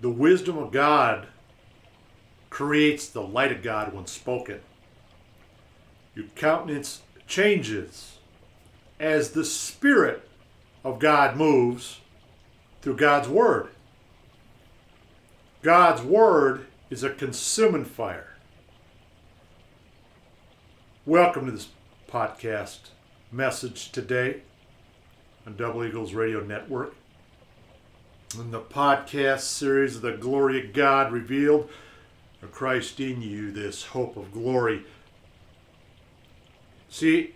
The wisdom of God creates the light of God when spoken. Your countenance changes as the Spirit of God moves through God's Word. God's Word is a consuming fire. Welcome to this podcast message today on Double Eagles Radio Network. In the podcast series of the glory of God revealed, of Christ in you, this hope of glory. See,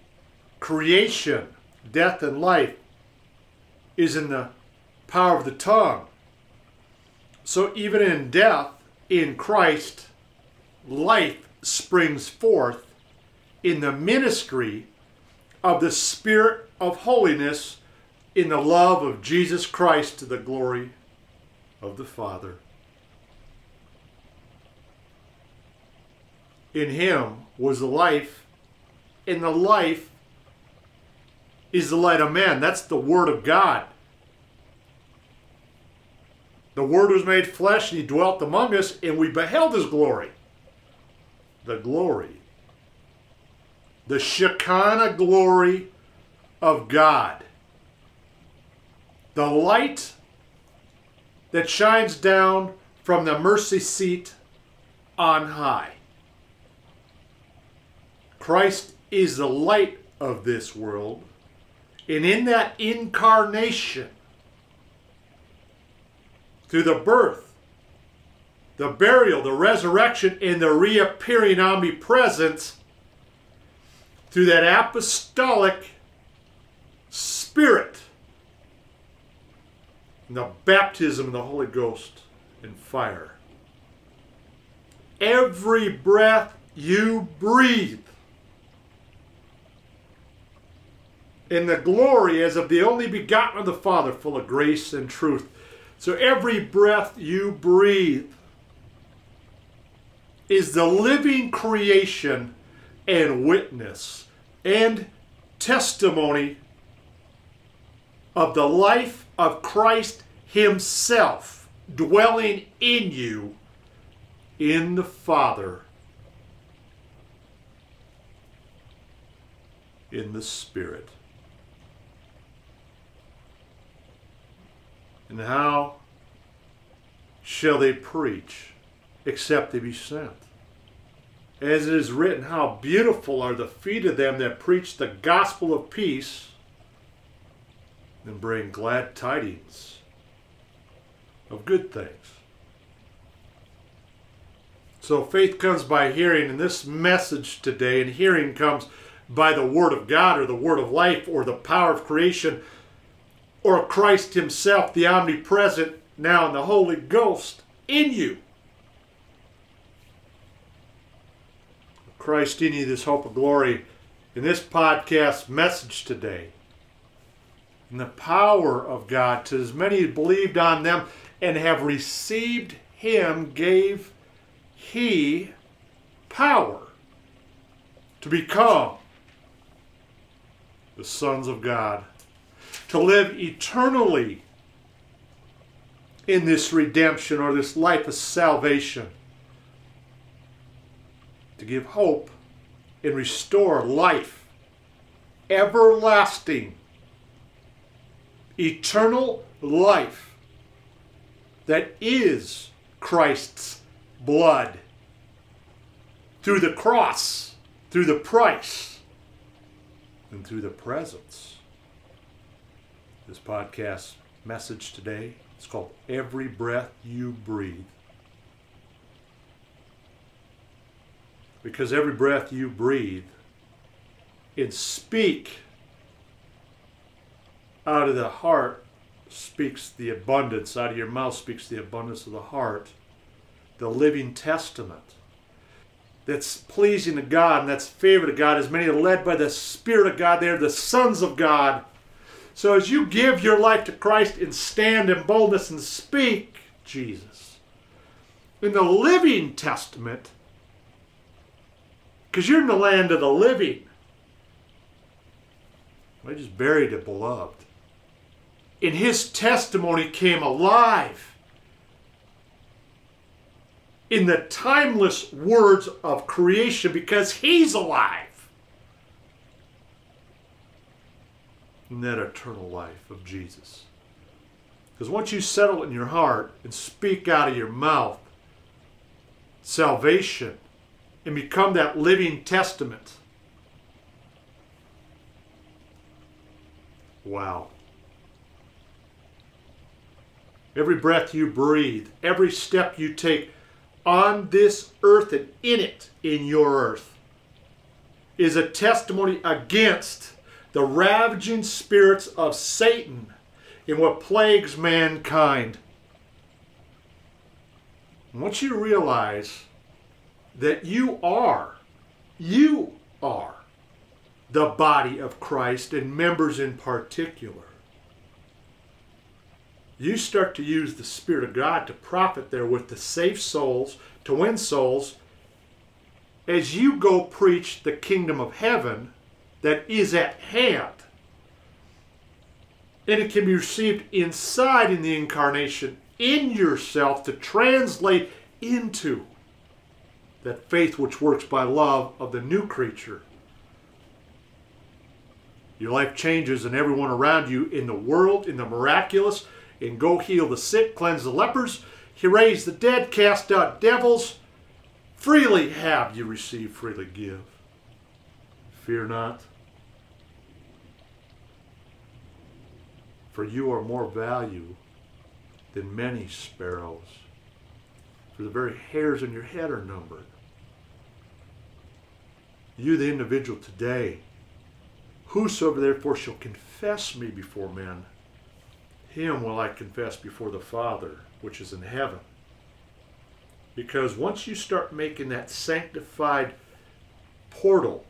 creation, death, and life is in the power of the tongue. So even in death, in Christ, life springs forth in the ministry of the Spirit of holiness in the love of Jesus Christ to the glory of the Father. In him was the life, and the life is the light of man. That's the Word of God. The Word was made flesh, and He dwelt among us, and we beheld His glory. The glory. The Shekinah glory of God. The light that shines down from the mercy seat on high. Christ is the light of this world. And in that incarnation, through the birth, the burial, the resurrection, and the reappearing omnipresence, through that apostolic spirit, and the baptism of the Holy Ghost and fire. Every breath you breathe in the glory as of the only begotten of the Father, full of grace and truth. So every breath you breathe is the living creation and witness and testimony of the life of Christ Himself dwelling in you in the Father in the Spirit. And how shall they preach except they be sent? As it is written, how beautiful are the feet of them that preach the gospel of peace and bring glad tidings of good things. So faith comes by hearing, and this message today, and hearing comes by the Word of God or the Word of life or the power of creation or Christ Himself, the omnipresent, now in the Holy Ghost in you. Christ in you, this hope of glory, in this podcast message today. And the power of God to as many as believed on them and have received Him, gave He power to become the sons of God to live eternally in this redemption or this life of salvation, to give hope and restore life, everlasting, eternal life that is Christ's blood through the cross, through the price, and through the presence this podcast message today. It's called Every Breath You Breathe. Because every breath you breathe and speak out of the heart speaks the abundance, out of your mouth speaks the abundance of the heart, the living testament that's pleasing to God and that's favored to God, as many are led by the Spirit of God, they're the sons of God so as you give your life to Christ and stand in boldness and speak Jesus in the living testament, because you're in the land of the living. I just buried a beloved. And his testimony came alive in the timeless words of creation because He's alive. In that eternal life of Jesus. Because once you settle in your heart and speak out of your mouth salvation and become that living testament, wow. Every breath you breathe, every step you take on this earth and in it, in your earth, is a testimony against the ravaging spirits of Satan in what plagues mankind. Once you realize that you are, you are the body of Christ and members in particular, you start to use the Spirit of God to profit there with the safe souls, to win souls, as you go preach the kingdom of heaven that is at hand. And it can be received inside in the incarnation, in yourself, to translate into that faith which works by love of the new creature. Your life changes, and everyone around you in the world, in the miraculous, and go heal the sick, cleanse the lepers, he raised the dead, cast out devils. Freely have you received, freely give. Fear not. For you are more value than many sparrows. For the very hairs on your head are numbered. You, the individual today, whosoever therefore shall confess me before men, him will I confess before the Father which is in heaven. Because once you start making that sanctified portal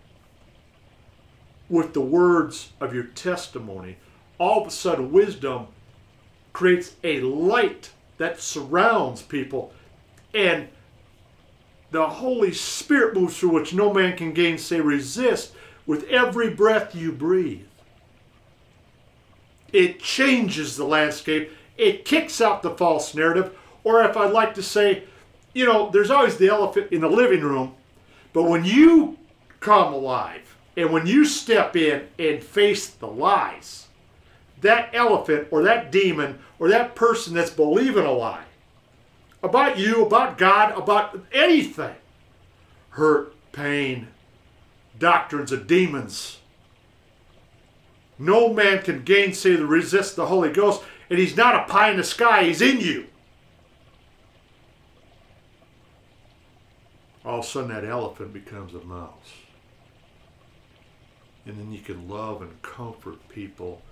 with the words of your testimony, all of a sudden wisdom creates a light that surrounds people and the Holy Spirit moves through which no man can gainsay resist with every breath you breathe. It changes the landscape. It kicks out the false narrative. Or if I'd like to say, you know, there's always the elephant in the living room, but when you come alive and when you step in and face the lies, that elephant or that demon or that person that's believing a lie about you, about God, about anything hurt, pain, doctrines of demons no man can gainsay the resist the Holy Ghost, and he's not a pie in the sky, he's in you. All of a sudden that elephant becomes a mouse. And then you can love and comfort people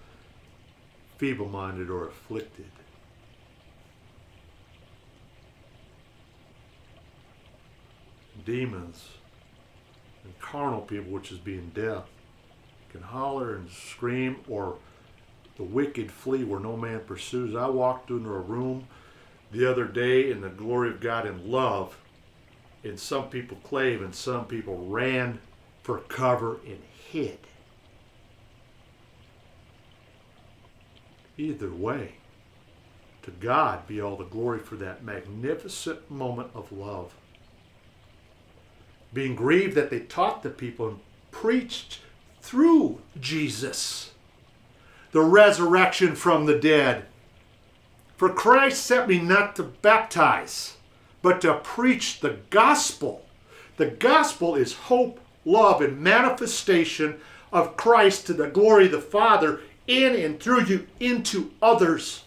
feeble minded or afflicted. Demons and carnal people, which is being deaf can holler and scream, or the wicked flee where no man pursues. I walked into a room the other day in the glory of God in love, and some people clave and some people ran for cover and hid. Either way, to God be all the glory for that magnificent moment of love. Being grieved that they taught the people and preached through Jesus, the resurrection from the dead. For Christ sent me not to baptize, but to preach the gospel. The gospel is hope, love, and manifestation of Christ to the glory of the Father in and through you into others.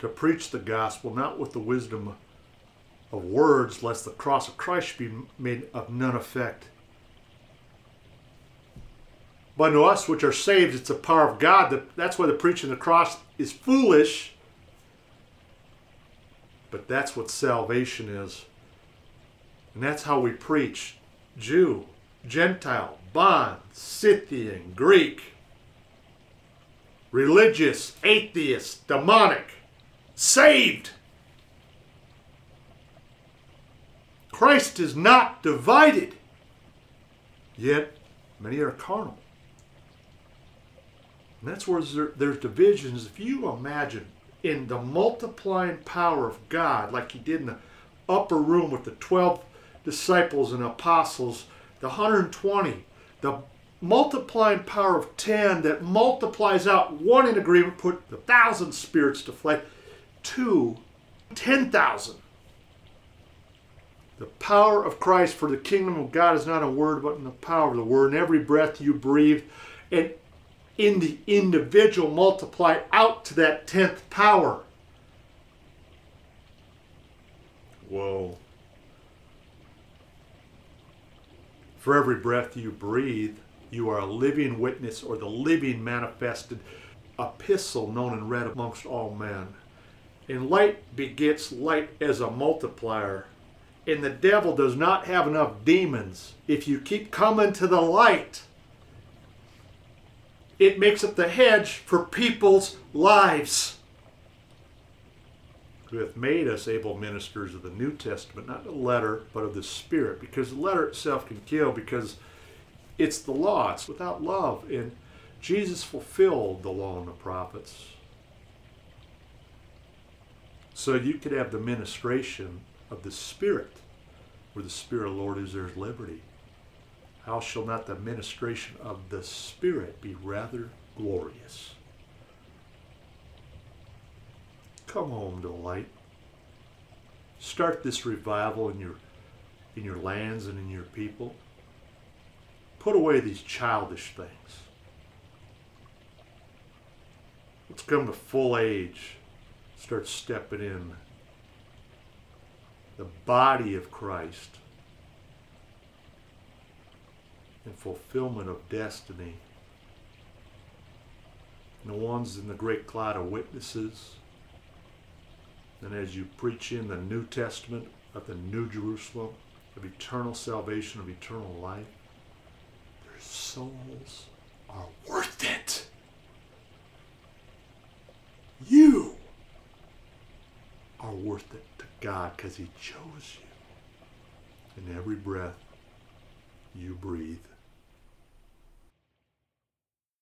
To preach the gospel, not with the wisdom of words, lest the cross of Christ be made of none effect. But to us which are saved, it's the power of God. That's why the preaching of the cross is foolish. But that's what salvation is. And that's how we preach Jew, Gentile, bond, Scythian, Greek, religious, atheist, demonic, saved. Christ is not divided, yet many are carnal. And that's where there's divisions. If you imagine in the multiplying power of God, like he did in the upper room with the 12 disciples and apostles, the 120, the multiplying power of 10 that multiplies out one in agreement, put the thousand spirits to flight, two, 10,000. The power of Christ for the kingdom of God is not a word, but in the power of the word. In every breath you breathe, and in the individual multiply out to that tenth power. Whoa. For every breath you breathe, you are a living witness or the living manifested epistle known and read amongst all men. And light begets light as a multiplier. And the devil does not have enough demons. If you keep coming to the light, it makes up the hedge for people's lives. Who hath made us able ministers of the New Testament, not the letter, but of the Spirit, because the letter itself can kill, because it's the law. It's without love. And Jesus fulfilled the law and the prophets. So you could have the ministration of the Spirit. Where the Spirit of the Lord is, there's liberty. How shall not the ministration of the Spirit be rather glorious? Come home to light. Start this revival in your in your lands and in your people. Put away these childish things. Let's come to full age. Start stepping in the body of Christ in fulfillment of destiny. And the ones in the great cloud of witnesses. And as you preach in the New Testament of the New Jerusalem, of eternal salvation, of eternal life, their souls are worth it. You are worth it to God because He chose you. In every breath you breathe.